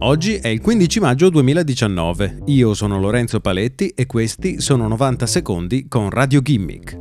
Oggi è il 15 maggio 2019. Io sono Lorenzo Paletti e questi sono 90 secondi con Radio Gimmick.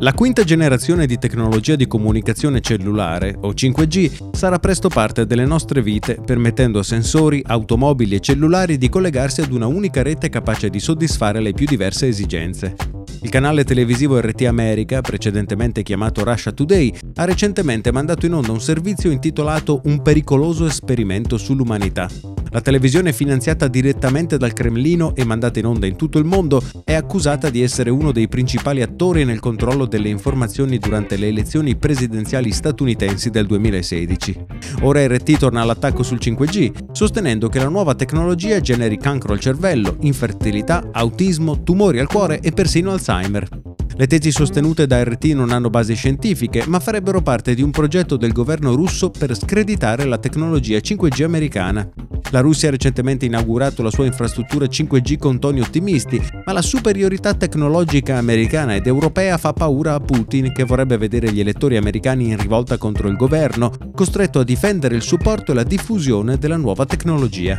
La quinta generazione di tecnologia di comunicazione cellulare, o 5G, sarà presto parte delle nostre vite, permettendo a sensori, automobili e cellulari di collegarsi ad una unica rete capace di soddisfare le più diverse esigenze. Il canale televisivo RT America, precedentemente chiamato Russia Today, ha recentemente mandato in onda un servizio intitolato Un pericoloso esperimento sull'umanità. La televisione finanziata direttamente dal Cremlino e mandata in onda in tutto il mondo è accusata di essere uno dei principali attori nel controllo delle informazioni durante le elezioni presidenziali statunitensi del 2016. Ora RT torna all'attacco sul 5G, sostenendo che la nuova tecnologia generi cancro al cervello, infertilità, autismo, tumori al cuore e persino Alzheimer. Le tesi sostenute da RT non hanno basi scientifiche, ma farebbero parte di un progetto del governo russo per screditare la tecnologia 5G americana. La Russia ha recentemente inaugurato la sua infrastruttura 5G con toni ottimisti, ma la superiorità tecnologica americana ed europea fa paura a Putin che vorrebbe vedere gli elettori americani in rivolta contro il governo, costretto a difendere il supporto e la diffusione della nuova tecnologia.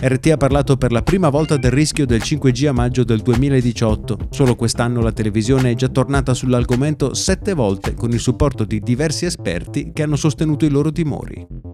RT ha parlato per la prima volta del rischio del 5G a maggio del 2018. Solo quest'anno la televisione è già tornata sull'argomento sette volte con il supporto di diversi esperti che hanno sostenuto i loro timori.